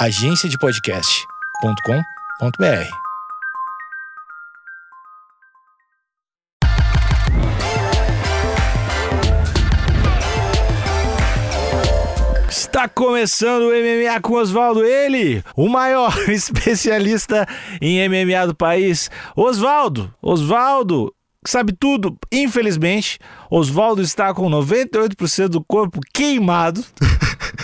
agenciadepodcast.com.br. Está começando o MMA com Oswaldo, ele, o maior especialista em MMA do país. Oswaldo, Oswaldo, sabe tudo. Infelizmente, Oswaldo está com 98% do corpo queimado.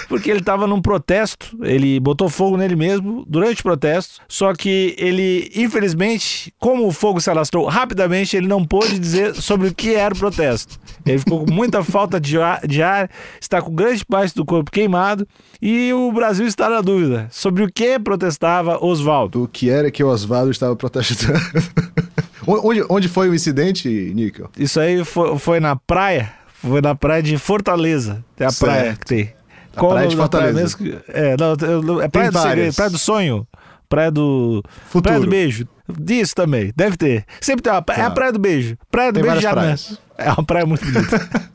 Porque ele estava num protesto, ele botou fogo nele mesmo durante o protesto. Só que ele, infelizmente, como o fogo se alastrou rapidamente, ele não pôde dizer sobre o que era o protesto. Ele ficou com muita falta de ar, de ar está com grande parte do corpo queimado e o Brasil está na dúvida sobre o que protestava Oswaldo. O que era que o Oswaldo estava protestando? onde, onde foi o incidente, Níquel? Isso aí foi, foi na praia, foi na praia de Fortaleza. Tem a Certo. praia que tem. A praia de praia Fortaleza. mesmo? É, não, é praia do segredo, praia do sonho, praia do Futuro. praia do beijo. Disso também, deve ter. Sempre tem uma praia, é a Tá. praia do beijo. Praia do Tem beijo já praias. É uma praia muito bonita.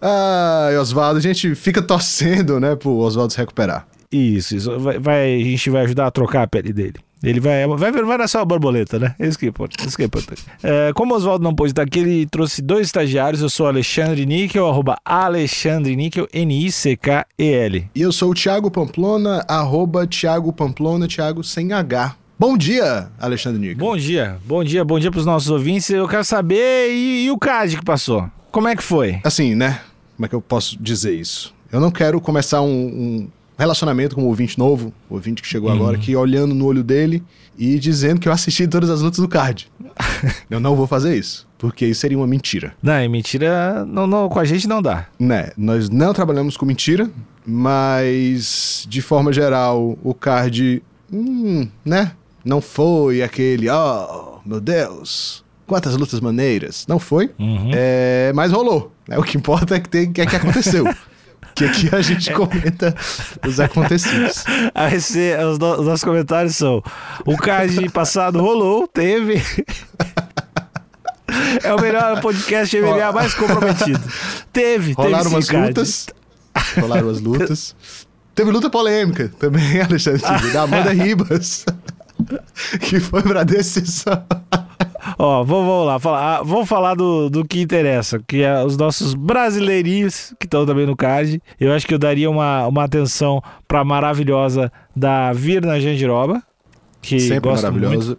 Ah, Oswaldo, a gente fica torcendo, né, pro Oswaldo se recuperar. isso, isso. Vai, vai- a gente vai ajudar a trocar a pele dele. Ele vai, vai, vai nascer uma borboleta, né? Isso que é. Isso que é importante. É, como o Oswaldo não pôde estar aqui, ele trouxe dois estagiários. Eu sou Alexandre Níquel, arroba Alexandre Níquel, N-I-C-K-E-L. E eu sou o Thiago Pamplona, arroba Thiago Pamplona, Thiago sem H. Bom dia, Alexandre Níquel. Bom dia, bom dia, bom dia pros nossos ouvintes. Eu quero saber, e, e o CAD que passou? Como é que foi? Assim, né, como é que eu posso dizer isso? Eu não quero começar um, um relacionamento com um ouvinte novo, o ouvinte que chegou agora aqui, olhando no olho dele e dizendo que eu assisti todas as lutas do card. eu não vou fazer isso, porque isso seria uma mentira. Não, é mentira, não, não, com a gente não dá. Né, nós não trabalhamos com mentira, mas de forma geral o card, hum, né, não foi aquele, oh, meu Deus, quantas lutas maneiras. Não foi, Uhum. é, mas rolou. né? O que importa é que tem, que, é que aconteceu. que aqui a gente comenta os acontecidos. Aí os, no- os nossos comentários são: o card passado rolou, teve. É o melhor podcast MMA mais comprometido. Teve, Rolaram teve umas card. lutas. Rolaram umas lutas. Teve luta polêmica também, Alexandre, da Amanda Ribas. que foi pra decisão. Ó, vamos, lá, falar, ah, vamos falar do, do que interessa, que é os nossos brasileirinhos que estão também no card. Eu acho que eu daria uma, uma atenção pra maravilhosa da Virna Jandiroba, que Sempre gosto muito.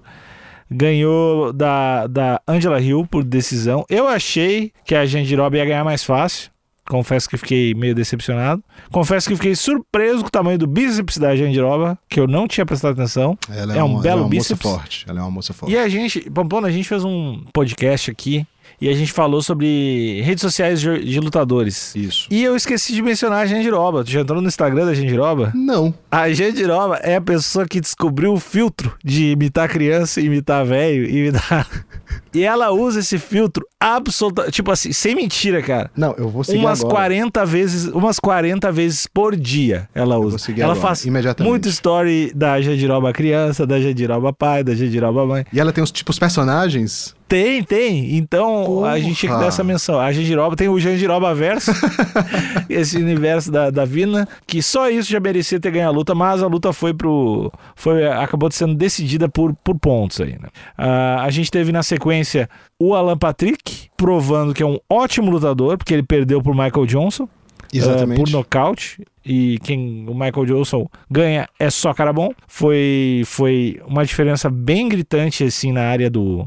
Ganhou da, da Angela Hill por decisão. Eu achei que a Jandiroba ia ganhar mais fácil. Confesso que fiquei meio decepcionado. Confesso que fiquei surpreso com o tamanho do bíceps da Jandiroba, que eu não tinha prestado atenção. Ela É um uma, belo ela é uma bíceps. moça forte. Ela é uma moça forte. E a gente, Pamplona, a gente fez um podcast aqui e a gente falou sobre redes sociais de, de lutadores. Isso. E eu esqueci de mencionar a Jandiroba. Tu já entrou no Instagram da Jandiroba? Não. A Jandiroba é a pessoa que descobriu o filtro de imitar criança, imitar velho, imitar. e ela usa esse filtro absoluta, tipo assim, sem mentira, cara. Não, eu vou seguir Umas agora. 40 vezes, umas 40 vezes por dia ela vou usa. seguir Ela agora, faz imediatamente. muito story da Jandiroba criança, da Jandiroba pai, da Jandiroba mãe. E ela tem os tipos personagens. Tem, tem. Então a Porra. gente tinha que dar essa menção. A Jandiroba tem o Jandiroba Verso, esse universo da, da Vina, que só isso já merecia ter ganho a luta, mas a luta foi pro. Foi, acabou sendo decidida por, por pontos aí, né? Ah, a gente teve na sequência o Alan Patrick, provando que é um ótimo lutador, porque ele perdeu por Michael Johnson. Exatamente. eh, por nocaute. E quem o Michael Johnson ganha é só cara bom. Foi, foi uma diferença bem gritante assim na área do,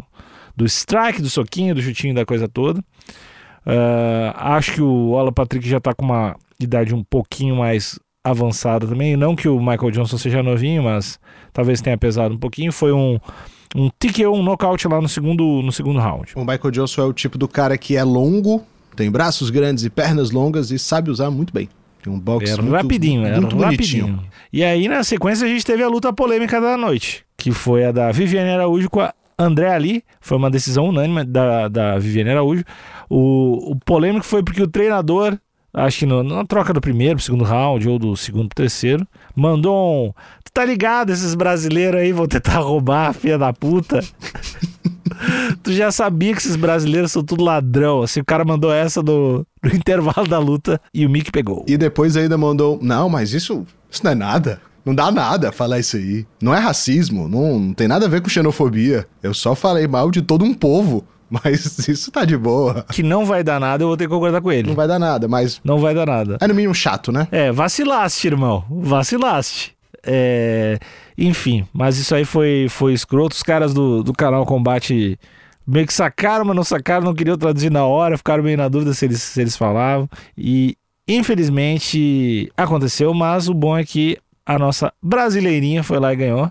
do strike, do soquinho, do chutinho, da coisa toda. Ah, acho que o Alan Patrick já tá com uma idade um pouquinho mais avançada também. Não que o Michael Johnson seja novinho, mas talvez tenha pesado um pouquinho. Foi um, um TKO, um nocaute lá no segundo, no segundo round. O Michael Johnson é o tipo do cara que é longo, tem braços grandes e pernas longas e sabe usar muito bem. Tem um box É muito, rapidinho, é muito rapidinho. bonitinho. E aí, na sequência, a gente teve a luta polêmica da noite, que foi a da Viviane Araújo com a André Ali. Foi uma decisão unânime da, da Viviane Araújo. O, o polêmico foi porque o treinador, acho que no- na troca do primeiro, segundo round, ou do segundo pro terceiro, mandou um. Tu tá ligado, esses brasileiros aí vão tentar roubar, filha da puta. tu já sabia que esses brasileiros são tudo ladrão. Assim, o cara mandou essa no, no intervalo da luta e o Mick pegou. E depois ainda mandou: Não, mas isso, isso não é nada. Não dá nada falar isso aí. Não é racismo, não, não tem nada a ver com xenofobia. Eu só falei mal de todo um povo. Mas isso tá de boa. Que não vai dar nada, eu vou ter que concordar com ele. Não vai dar nada, mas. Não vai dar nada. É no mínimo chato, né? É, vacilaste, irmão. Vacilaste. É, enfim, mas isso aí foi, foi escroto. Os caras do, do canal Combate meio que sacaram, mas não sacaram, não queriam traduzir na hora, ficaram meio na dúvida se eles, se eles falavam. E infelizmente aconteceu, mas o bom é que a nossa brasileirinha foi lá e ganhou.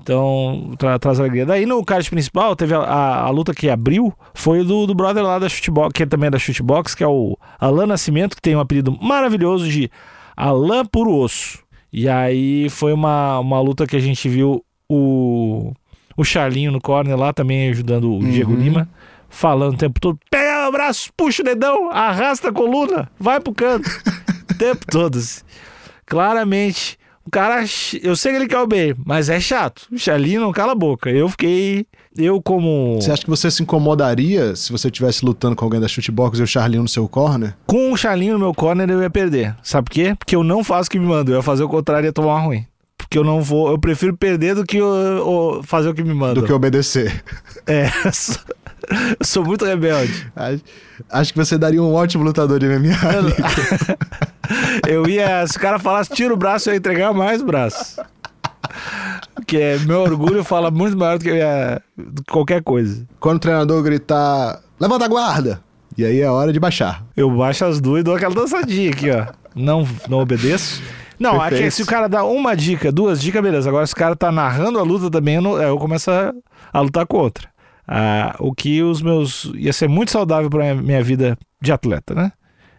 Então, tra traz alegria. Daí no card principal, teve a, a, a, luta que abriu, foi do, do brother lá da Shootbox, que é também da Shootbox, que é o Alan Nascimento, que tem um apelido maravilhoso de Alan Puro Osso. E aí foi uma, uma luta que a gente viu o, o Charlinho no corner lá também ajudando o uhum. Diego Lima, falando o tempo todo: pega o braço, puxa o dedão, arrasta a coluna, vai pro canto. o tempo todo. Assim. Claramente o cara, eu sei que ele quer o bem, mas é chato. O Charlinho não cala a boca. Eu fiquei. Eu, como. Você acha que você se incomodaria se você estivesse lutando com alguém da chutebox e o Charlinho no seu corner? Com o Charlinho no meu corner eu ia perder. Sabe por quê? Porque eu não faço o que me manda. Eu ia fazer o contrário e ia tomar ruim. Porque eu não vou. Eu prefiro perder do que eu, fazer o que me manda. Do que obedecer. É. Eu sou muito rebelde. Acho, acho, que você daria um ótimo lutador de MMA. Eu, ia, se o cara falasse tira o braço, eu ia entregar mais braço. Porque é, meu orgulho fala muito maior do que qualquer coisa. Quando o treinador gritar, levanta a guarda! E aí é hora de baixar. Eu baixo as duas e dou aquela dançadinha aqui, ó. Não, não obedeço. Não, aqui, é se o cara dá uma dica, duas dicas, beleza. Agora, se o cara tá narrando a luta também, eu, não, eu começo a, a lutar contra. Ah, o que os meus. ia ser muito saudável para minha vida de atleta, né?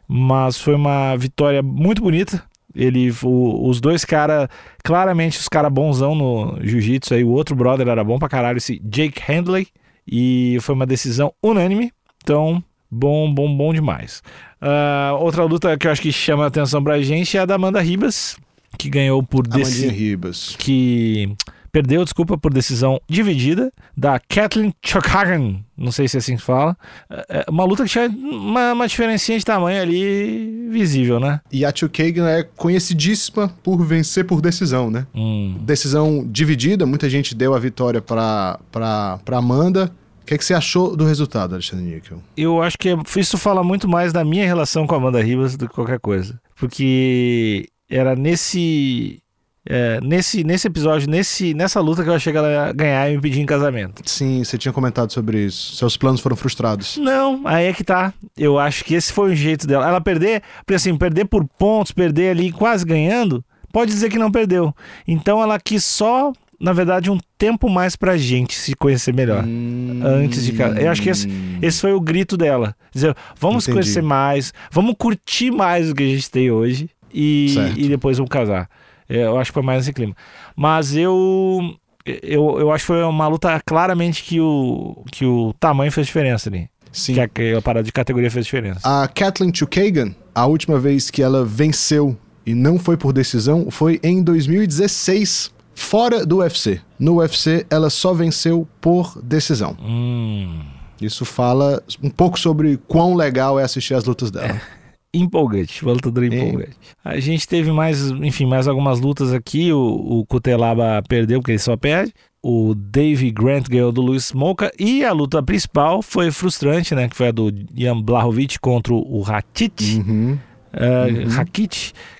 Mas foi uma vitória muito bonita. Ele, o, os dois caras, claramente os caras bonzão no jiu-jitsu aí. O outro brother era bom pra caralho, esse Jake Handley. E foi uma decisão unânime. Então, bom, bom, bom demais. Uh, outra luta que eu acho que chama a atenção pra gente é a da Amanda Ribas, que ganhou por decisão. Ribas. Que perdeu, desculpa, por decisão dividida da Kathleen Chokhagan, não sei se é assim que fala. É, é uma luta que tinha uma, uma diferencinha de tamanho ali visível, né? E a Chokhagan é conhecidíssima por vencer por decisão, né? Hum. Decisão dividida, muita gente deu a vitória para para Amanda. O que, é que você achou do resultado, Alexandre Níquel? Eu acho que isso fala muito mais da minha relação com a Amanda Ribas do que qualquer coisa. Porque era nesse é, nesse, nesse episódio, nesse, nessa luta que eu achei que ela ia ganhar e me pedir em casamento. Sim, você tinha comentado sobre isso. Seus planos foram frustrados. Não, aí é que tá. Eu acho que esse foi o jeito dela. Ela perder, porque assim, perder por pontos, perder ali quase ganhando, pode dizer que não perdeu. Então ela quis só na verdade, um tempo mais pra gente se conhecer melhor. Hum, antes de casar. Eu acho que esse, esse foi o grito dela. Dizer, vamos entendi. conhecer mais, vamos curtir mais o que a gente tem hoje e, e depois vamos casar. É, eu acho que foi mais esse clima. Mas eu, eu, eu acho que foi uma luta claramente que o, que o tamanho fez diferença ali. Sim. Que aquela parada de categoria fez diferença. A Kathleen Chukagan, a última vez que ela venceu e não foi por decisão, foi em 2016, fora do UFC. No UFC, ela só venceu por decisão. Hum. Isso fala um pouco sobre quão legal é assistir as lutas dela. É empolgante, uma lutadora empolgante. A gente teve mais, enfim, mais algumas lutas aqui. O, o Kutelaba perdeu, porque ele só perde. O Dave Grant ganhou do Luiz Smoka. E a luta principal foi frustrante, né? Que foi a do Jan Blahovic contra o Rakic. Uhum. Uh, uhum.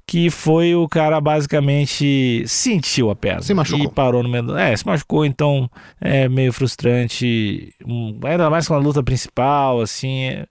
Que foi o cara basicamente sentiu a perna. Se machucou. E parou no meio. É, se machucou, então é meio frustrante. Ainda mais com a luta principal, assim. É...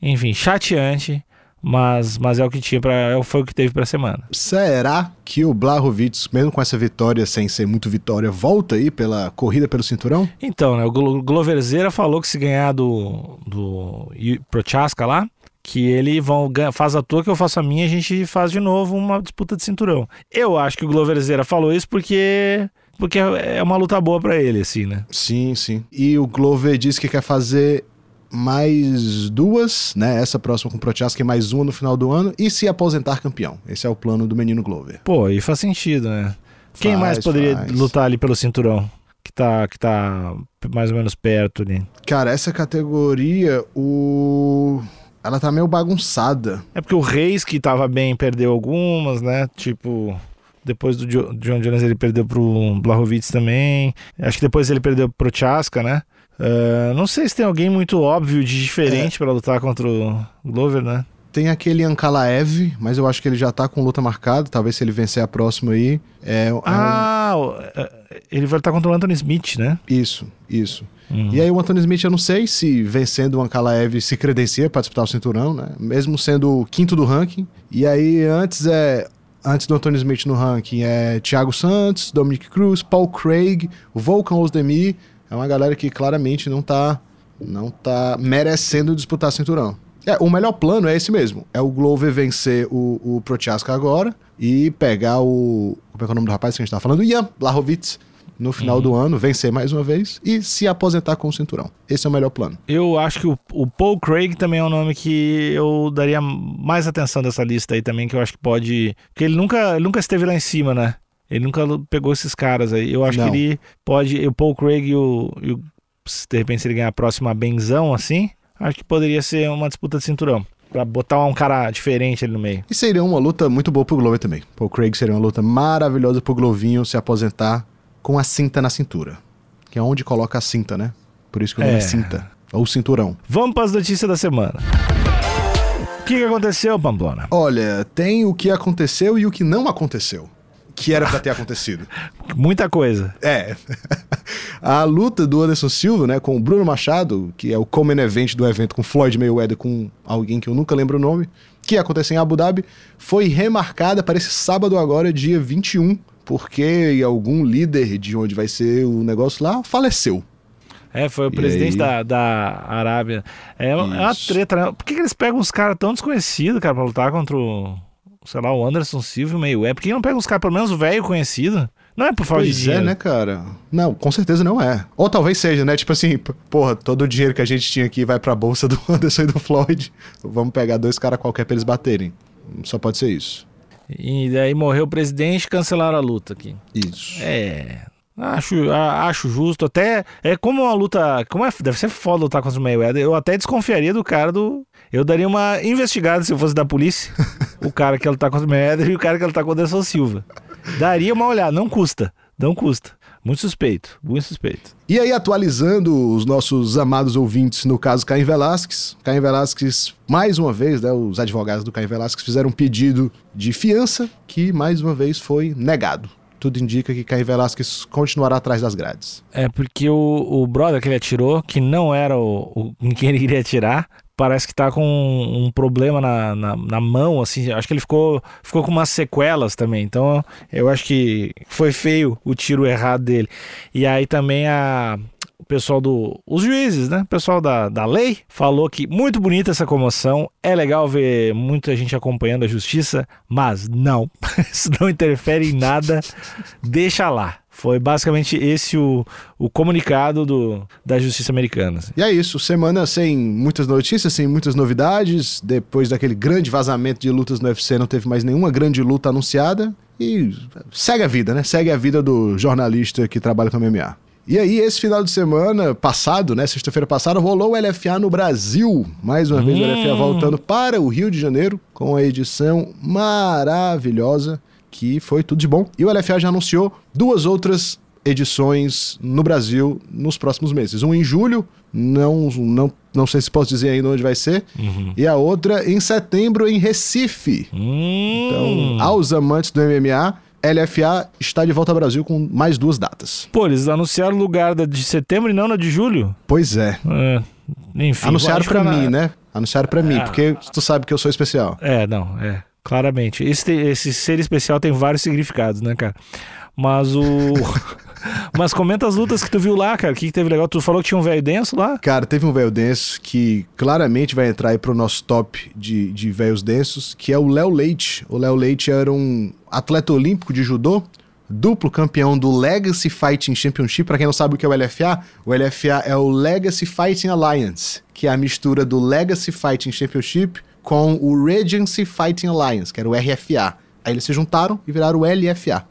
Enfim, chateante mas, mas é o que tinha para é foi o que teve para semana. Será que o Blahovic, mesmo com essa vitória sem ser muito vitória, volta aí pela corrida pelo cinturão? Então, né, o Gloverzeira falou que se ganhar do do Prochaska lá, que ele vão faz a tua que eu faço a minha, a gente faz de novo uma disputa de cinturão. Eu acho que o Gloverzeira falou isso porque porque é uma luta boa para ele, assim, né? Sim, sim. E o Glover disse que quer fazer mais duas, né? Essa próxima com o Prochaska e mais uma no final do ano e se aposentar campeão. Esse é o plano do menino Glover. Pô, e faz sentido, né? Quem faz, mais poderia faz. lutar ali pelo cinturão? que tá, que tá mais ou menos perto ali? Cara, essa categoria, o. Ela tá meio bagunçada. É porque o Reis, que tava bem, perdeu algumas, né? Tipo, depois do Jo- John Jones ele perdeu pro Blachowicz também. Acho que depois ele perdeu pro Chaska, né? Ah, não sei se tem alguém muito óbvio de diferente pra lutar contra o Glover, né? Tem aquele Ankalaev, mas eu acho que ele já tá com luta marcada. Talvez se ele vencer a próxima aí. É, é um- Ah, o- é, ele vai estar contra o Anthony Smith, né? Isso, isso. Uhum. E aí o Anthony Smith, eu não sei se vencendo o Ankalaev se credencia para disputar o cinturão, né? Mesmo sendo o quinto do ranking. E aí antes é antes do Anthony Smith no ranking é Thiago Santos, Dominic Cruz, Paul Craig, o Volkan Ozdemir. É uma galera que claramente não tá não tá merecendo disputar cinturão. É, o melhor plano é esse mesmo. É o Glover vencer o, o Prochaska agora e pegar o. Como é que é o nome do rapaz que a gente tá falando? Ian Blachowicz no final do ano, vencer mais uma vez e se aposentar com o cinturão. Esse é o melhor plano. Eu acho que o, o Paul Craig também é um nome que eu daria mais atenção dessa lista aí também, que eu acho que pode. Porque ele nunca, ele nunca esteve lá em cima, né? Ele nunca pegou esses caras aí. Eu acho Não. que ele pode. O Paul Craig e o, e o- se de repente se ele ganhar a próxima benzão assim, acho que poderia ser uma disputa de cinturão. Pra botar um cara diferente ali no meio. E seria uma luta muito boa pro Glover também. Paul Craig seria uma luta maravilhosa pro Glovinho se aposentar com a cinta na cintura. Que é onde coloca a cinta, né? Por isso que o nome é, É. cinta. Ou cinturão. Vamos para as notícias da semana. O que, que aconteceu, Pamplona? Olha, tem o que aconteceu e o que não aconteceu. Que era pra ter acontecido. Muita coisa. É. A luta do Anderson Silva, né, com o Bruno Machado, que é o common event do evento com Floyd Mayweather com alguém que eu nunca lembro o nome, que aconteceu em Abu Dhabi, foi remarcada para esse sábado agora, dia 21, porque algum líder de onde vai ser o negócio lá faleceu. É, foi o E presidente aí? da, da Arábia. É, uma- é uma treta, né? Por que, que eles pegam uns caras tão desconhecidos, cara, pra lutar contra o, sei lá, o Anderson Silva e o Mayweather? Por que não pegam uns caras, pelo menos velho conhecido? Não é por falta de Pois é, dinheiro. né, cara? Não, com certeza não é. Ou talvez seja, né? Tipo assim, p- porra, todo o dinheiro que a gente tinha aqui vai pra bolsa do Anderson e do Floyd. Vamos pegar dois caras qualquer pra eles baterem. Só pode ser isso. E daí morreu o presidente e cancelaram a luta aqui. Isso. É. Acho, a- acho justo. Até. É como uma luta. Como é, deve ser foda lutar contra o Mayweather. Eu até desconfiaria do cara do. Eu daria uma investigada se eu fosse da polícia. o cara que ia lutar contra o Mayweather e o cara que ia lutar contra o Anderson Silva. Daria uma olhada. Não custa. Não custa. Muito suspeito. Muito suspeito. E aí, atualizando os nossos amados ouvintes, no caso Caim Velasquez. Caim Velasquez, mais uma vez, né, os advogados do Caim Velasquez fizeram um pedido de fiança que, mais uma vez, foi negado. Tudo indica que Caim Velasquez continuará atrás das grades. É porque o, o brother que ele atirou, que não era o, o em quem ele queria atirar, parece que tá com um, problema na, na, na mão, assim. Acho que ele ficou, ficou com umas sequelas também. Então, eu acho que foi feio o tiro errado dele. E aí também a. Pessoal do. Os juízes, né? O pessoal da, da lei falou que muito bonita essa comoção. É legal ver muita gente acompanhando a justiça, mas não. Isso não interfere em nada. Deixa lá. Foi basicamente esse o, o comunicado do, da justiça americana. assim. E é isso, semana sem muitas notícias, sem muitas novidades. Depois daquele grande vazamento de lutas no UFC, não teve mais nenhuma grande luta anunciada. E segue a vida, né? Segue a vida do jornalista que trabalha com MMA. E aí, esse final de semana passado, né? Sexta-feira passada, rolou o LFA no Brasil. Mais uma vez o Hum. LFA voltando para o Rio de Janeiro com a edição maravilhosa, que foi tudo de bom. E o LFA já anunciou duas outras edições no Brasil nos próximos meses. Um em julho, não, não, não sei se posso dizer ainda onde vai ser, e a outra em setembro em Recife. Então, Hum. aos amantes do MMA, LFA está de volta ao Brasil com mais duas datas. Pô, eles anunciaram o lugar da de setembro e não na de julho? Pois é. É, enfim. Anunciaram ficar mim, na- né? Anunciaram pra mim, Ah. porque tu sabe que eu sou especial. É, não, é. Claramente. Esse, esse ser especial tem vários significados, né, cara? Mas o. Mas comenta as lutas que tu viu lá, cara. O que, que teve legal? Tu falou que tinha um velho denso lá? Cara, teve um velho denso que claramente vai entrar aí pro nosso top de, de velhos densos, que é o Léo Leite. O Léo Leite era um atleta olímpico de judô, duplo campeão do Legacy Fighting Championship. Pra quem não sabe o que é o LFA, o LFA é o Legacy Fighting Alliance, que é a mistura do Legacy Fighting Championship com o Regency Fighting Alliance, que era o RFA. Aí eles se juntaram e viraram o LFA.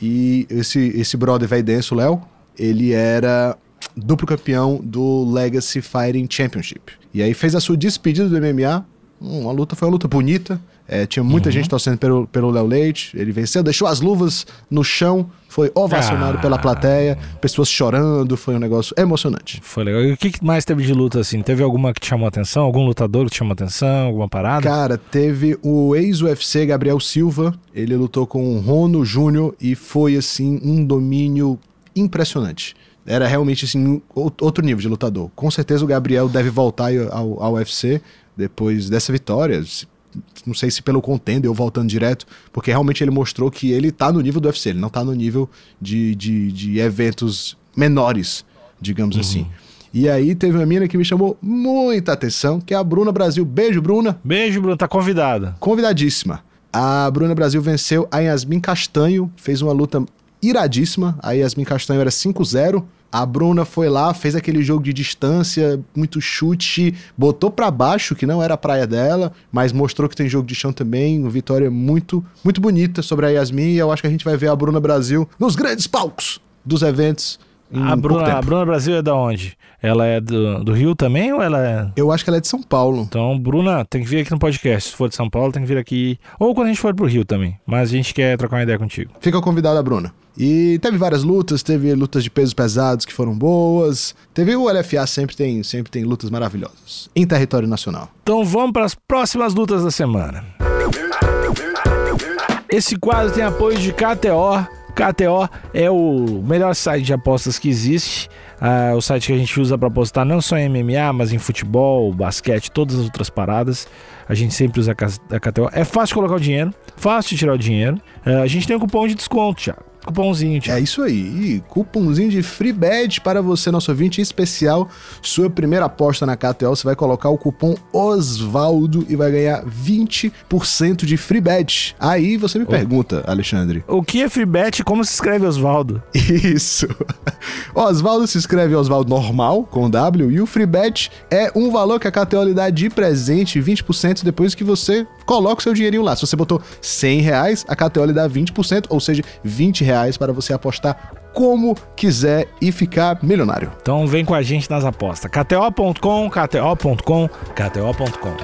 E esse, esse brother velho denso, Léo, ele era duplo campeão do Legacy Fighting Championship. E aí fez a sua despedida do MMA. Uma luta, foi uma luta bonita. É, tinha muita Uhum. gente torcendo pelo, pelo Léo Leite. Ele venceu, deixou as luvas no chão, foi ovacionado Ah. pela plateia, pessoas chorando, foi um negócio emocionante. Foi legal. E o que mais teve de luta assim? Teve alguma que te chamou atenção? Algum lutador que te chamou atenção? Alguma parada? Cara, teve o ex-UFC Gabriel Silva, ele lutou com o Rono Júnior e foi, assim, um domínio impressionante. Era realmente, assim, ou- outro nível de lutador. Com certeza o Gabriel deve voltar ao, ao UFC depois dessa vitória. Não sei se pelo contender ou voltando direto, porque realmente ele mostrou que ele tá no nível do UFC, ele não tá no nível de, de, de eventos menores, digamos assim. E aí teve uma mina que me chamou muita atenção, que é a Bruna Brasil. Beijo, Bruna Beijo, Bruno. Tá convidada. convidadíssima. A Bruna Brasil venceu a Yasmin Castanho, fez uma luta iradíssima. A Yasmin Castanho era 5-0. A Bruna foi lá, fez aquele jogo de distância, muito chute, botou pra baixo, que não era a praia dela, mas mostrou que tem jogo de chão também. Uma vitória muito, muito bonita sobre a Yasmin. E eu acho que a gente vai ver a Bruna Brasil nos grandes palcos dos eventos. A Bruna, a. Bruna Brasil é da onde? Ela é do, do Rio também ou ela é. Eu acho que ela é de São Paulo. Então, Bruna, tem que vir aqui no podcast. Se for de São Paulo, tem que vir aqui. Ou quando a gente for pro Rio também. Mas a gente quer trocar uma ideia contigo. Fica convidada a Bruna. E teve várias lutas, teve lutas de pesos pesados que foram boas. Teve o LFA sempre tem, sempre tem lutas maravilhosas em território nacional. Então vamos para as próximas lutas da semana. Esse quadro tem apoio de KTO. KTO é o melhor site de apostas que existe. Ah, o site que a gente usa para apostar não só em MMA, mas em futebol, basquete, todas as outras paradas. A gente sempre usa a KTO. É fácil colocar o dinheiro, fácil tirar o dinheiro. Ah, a gente tem um cupom de desconto, Thiago. Cupomzinho, Thiago. É isso aí. E cupomzinho de free bet para você, nosso ouvinte especial. Sua primeira aposta na KTO, você vai colocar o cupom Osvaldo e vai ganhar 20% de free bet. Aí você me pergunta, Alexandre. O que é free bet? Como se escreve Osvaldo? Isso. Osvaldo se escreve Osvaldo normal, com W, e o free bet é um valor que a KTO lhe dá de presente, 20% depois que você coloca o seu dinheirinho lá. Se você botou 100 reais, a KTO lhe dá 20%, ou seja, 20 reais para você apostar como quiser e ficar milionário. Então vem com a gente nas apostas. KTO.com, KTO.com, KTO.com.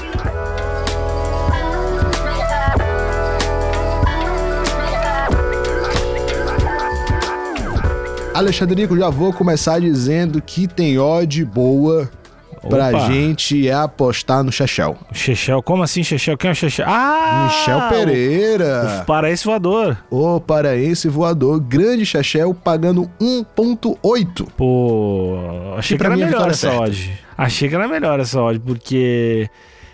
Alexandrico, já vou começar dizendo que tem odd boa pra Opa. gente apostar no Chechel. Chechel, como assim Chechel? Quem é o Chechel? Ah! Michel o- Pereira. O paraíso voador. O paraense voador, grande Chechel, pagando 1.8. Pô, achei que pra era melhor é essa certa. odd. Achei que era melhor essa odd, porque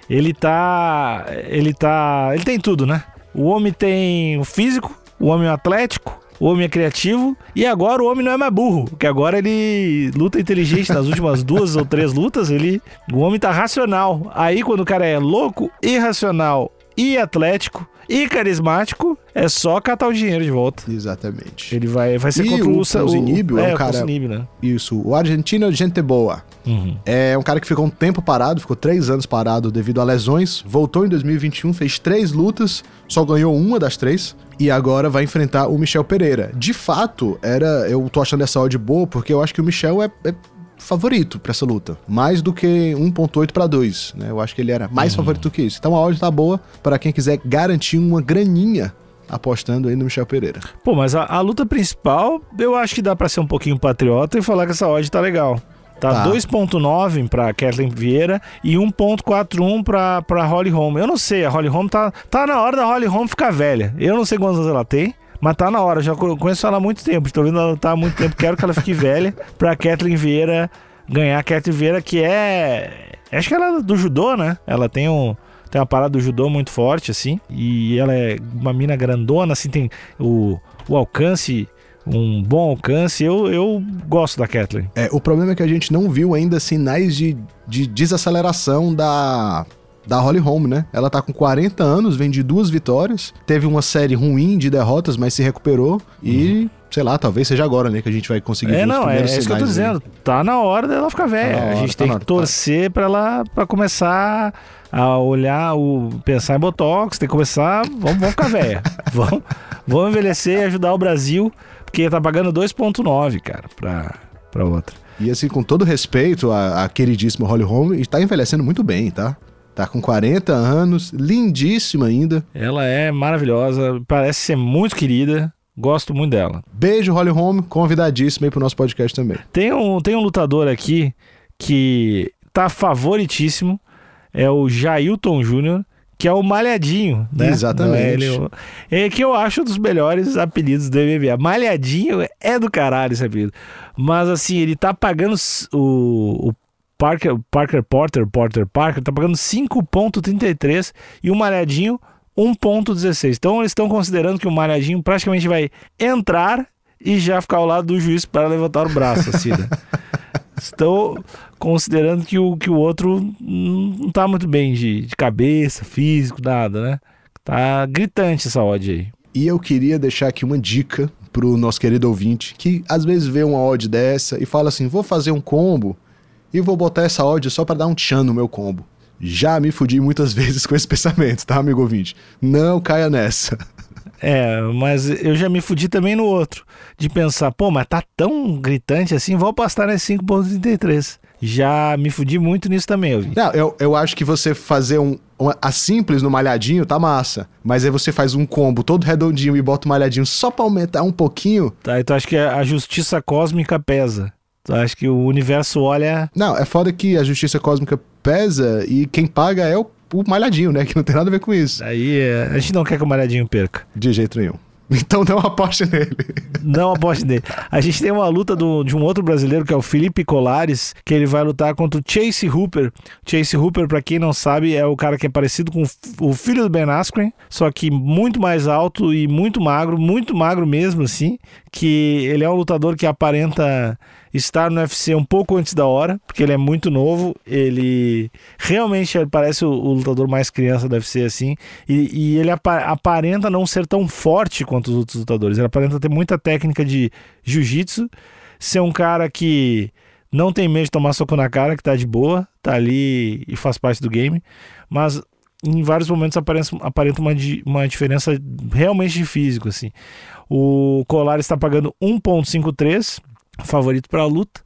ele tá. Ele tá. Ele tem tudo, né? O homem tem o físico, o homem é o atlético, o homem é criativo, e agora o homem não é mais burro, porque agora ele luta inteligente nas últimas duas ou três lutas, ele. O homem tá racional. Aí quando o cara é louco, irracional e atlético e carismático, é só catar o dinheiro de volta. Exatamente. Ele vai, vai ser E contra o o, Sa- Ponzinibbio é um o cara- Ponzinibbio, né? Isso, o argentino gente boa. Uhum. É um cara que ficou um tempo parado, ficou três anos parado devido a lesões. Voltou em 2021, fez três lutas, só ganhou uma das três. E agora vai enfrentar o Michel Pereira. De fato, era. Eu tô achando essa odd boa, porque eu acho que o Michel é, é favorito pra essa luta. Mais do que 1.8 pra 2, né? Eu acho que ele era mais favorito do que isso. Então a odd tá boa pra quem quiser garantir uma graninha apostando aí no Michel Pereira. Pô, mas a, a luta principal, eu acho que dá pra ser um pouquinho patriota e falar que essa odd tá legal. Tá, Tá. 2.9 pra Kathleen Vieira e 1.41 pra, pra Holly Holm. Eu não sei, a Holly Holm tá, tá na hora da Holly Holm ficar velha. Eu não sei quantos anos ela tem, mas tá na hora. Já co- conheço ela há muito tempo. Estou vendo ela lutar há muito tempo. Quero que ela fique velha pra Kathleen Vieira ganhar. A Kathleen Vieira que é... Acho que ela é do judô, né? Ela tem um... Tem uma parada do judô muito forte, assim. E ela é uma mina grandona, assim, tem o, o alcance, um bom alcance. Eu, eu gosto da Kathleen. É, o problema é que a gente não viu ainda sinais de, de desaceleração da, da Holly Holm, né? Ela tá com 40 anos, vem de duas vitórias, teve uma série ruim de derrotas, mas se recuperou e sei lá, talvez seja agora, né, que a gente vai conseguir É, não, é, é isso que eu tô dizendo. Tá na hora dela ficar velha. Tá na a hora, gente tá tem na que hora, tá. torcer pra ela pra começar a olhar, o, pensar em Botox, tem que começar. Vamos, vamos ficar velha. vamos, vamos envelhecer e ajudar o Brasil, porque tá pagando 2,9, cara, pra, pra outra. E assim, com todo respeito à queridíssima Holly Holm, está envelhecendo muito bem, tá? Tá com 40 anos, lindíssima ainda. Ela é maravilhosa, parece ser muito querida. Gosto muito dela. Beijo, Holly Holm, convidadíssima aí pro nosso podcast também. Tem um, tem um lutador aqui que tá favoritíssimo, é o Jailton Júnior, que é o Malhadinho, né? Exatamente. É, ele, é que eu acho um dos melhores apelidos do MMA. Malhadinho é do caralho esse apelido. Mas assim, ele tá pagando o, o Parker, Parker Porter, Porter Parker, tá pagando 5.33 e o Malhadinho 1.16. Então eles estão considerando que o Malhadinho praticamente vai entrar e já ficar ao lado do juiz para levantar o braço, assim, né? Estão considerando que o, que o outro não tá muito bem de, de cabeça, físico, nada, né? Tá gritante essa odd aí. E eu queria deixar aqui uma dica pro nosso querido ouvinte, que às vezes vê uma odd dessa e fala assim: vou fazer um combo e vou botar essa odd só pra dar um tchan no meu combo. Já me fudi muitas vezes com esse pensamento, tá, amigo ouvinte? Não caia nessa. É, mas eu já me fudi também no outro. De pensar, pô, mas tá tão gritante assim, vou apostar nesse 5.33. Já me fudi muito nisso também, eu. Não, eu, eu acho que você fazer um, a simples no malhadinho tá massa. Mas aí você faz um combo todo redondinho e bota o malhadinho só pra aumentar um pouquinho. Tá, então acho que a justiça cósmica pesa. Tu acha que o universo olha. Não, é foda que a justiça cósmica pesa e quem paga é o, o malhadinho, né? Que não tem nada a ver com isso. Aí é, a gente não quer que o Malhadinho perca. De jeito nenhum. Então não aposte nele. Não aposte nele. A gente tem uma luta do- de um outro brasileiro que é o Felipe Colares, que ele vai lutar contra o Chase Hooper. Chase Hooper, pra quem não sabe, é o cara que é parecido com o filho do Ben Askren, só que muito mais alto e muito magro, muito magro mesmo, assim. Que ele é um lutador que aparenta estar no UFC um pouco antes da hora, porque ele é muito novo. Ele realmente parece o, o lutador mais criança do UFC, assim. E, e ele apa- aparenta não ser tão forte quanto os outros lutadores. Ele aparenta ter muita técnica de jiu-jitsu, ser um cara que não tem medo de tomar soco na cara, que tá de boa, tá ali e faz parte do game, mas em vários momentos aparenta, aparenta uma, uma diferença realmente de físico, assim. O Colar está pagando 1.53, favorito para a luta,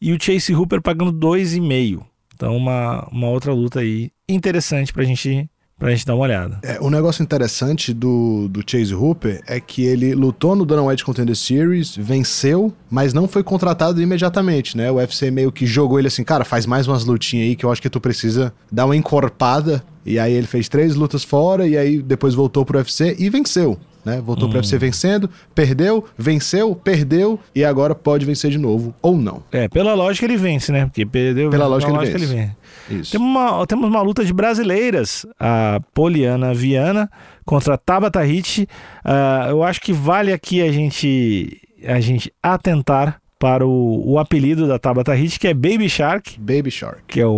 e o Chase Hooper pagando 2,5. Então uma, uma outra luta aí interessante pra gente, pra gente dar uma olhada. É, um negócio interessante do, do Chase Hooper é que ele lutou no Dana White Contender Series, venceu, mas não foi contratado imediatamente, né? O UFC meio que jogou ele assim, cara, faz mais umas lutinhas aí que eu acho que tu precisa dar uma encorpada. E aí ele fez três lutas fora e aí depois voltou pro UFC e venceu. Né? Voltou pro UFC vencendo, perdeu, venceu, perdeu e agora pode vencer de novo ou não. É, pela lógica ele vence, né? Porque perdeu. Pela lógica ele vence. vence. Isso. Temos uma, temos uma luta de brasileiras, a Poliana Viana contra a Tabata Hit. Ah, eu acho que vale aqui a gente, a gente atentar para o, o apelido da Tabata Hit, que é Baby Shark, Baby Shark. que é o,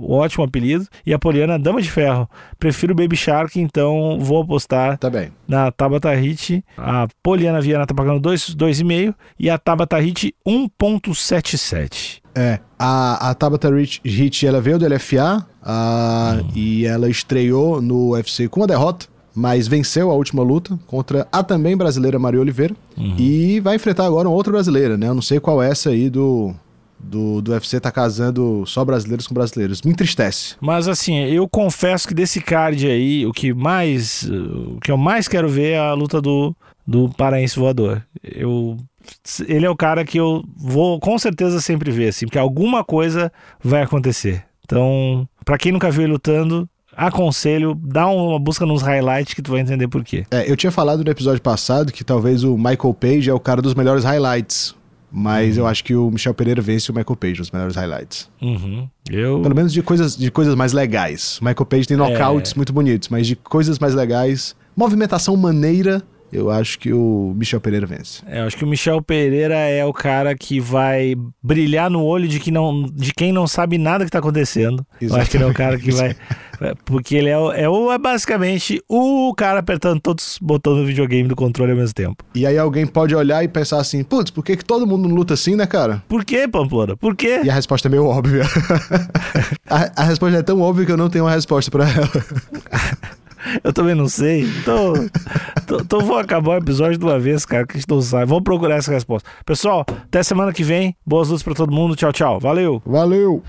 o ótimo apelido, e a Poliana Dama de Ferro. Prefiro Baby Shark, então vou apostar Tá na Tabata Hit. A Poliana Viana tá pagando 2,5 e a Tabata Hit 1,77. É, a, a Tabata Rich- Hit, ela veio do LFA a- e ela estreou no UFC com uma derrota, mas venceu a última luta contra a também brasileira Maria Oliveira e vai enfrentar agora uma outra brasileira, né? Eu não sei qual é essa aí do, do, do UFC tá casando só brasileiros com brasileiros. Me entristece. Mas assim, eu confesso que desse card aí, o que mais. O que eu mais quero ver é a luta do, do Paraense Voador. Eu. Ele é o cara que eu vou com certeza sempre ver, assim, porque alguma coisa vai acontecer. Então, pra quem nunca viu ele lutando, aconselho, dá uma busca nos highlights que tu vai entender por quê. É, eu tinha falado no episódio passado que talvez o Michael Page é o cara dos melhores highlights, mas eu acho que o Michel Pereira vence o Michael Page nos melhores highlights. Uhum. Eu. Pelo menos de coisas, de coisas mais legais. O Michael Page tem knockouts muito bonitos, mas de coisas mais legais, movimentação maneira, eu acho que o Michel Pereira vence. É, eu acho que o Michel Pereira é o cara que vai brilhar no olho de, que não, de quem não sabe nada que tá acontecendo. Eu acho que ele é o cara que vai. Porque ele é, o, é, o, é basicamente o cara apertando todos os botões do videogame do controle ao mesmo tempo. E aí alguém pode olhar e pensar assim, putz, por que, que todo mundo luta assim, né, cara? Por que, Pamplona? Por quê? E a resposta é meio óbvia. a, a resposta é tão óbvia que eu não tenho uma resposta para ela. Eu também não sei. Então, vou acabar o episódio de uma vez, cara, que a gente não sabe. Vamos procurar essa resposta. Pessoal, até semana que vem. Boas luzes para todo mundo. Tchau, tchau. Valeu. Valeu.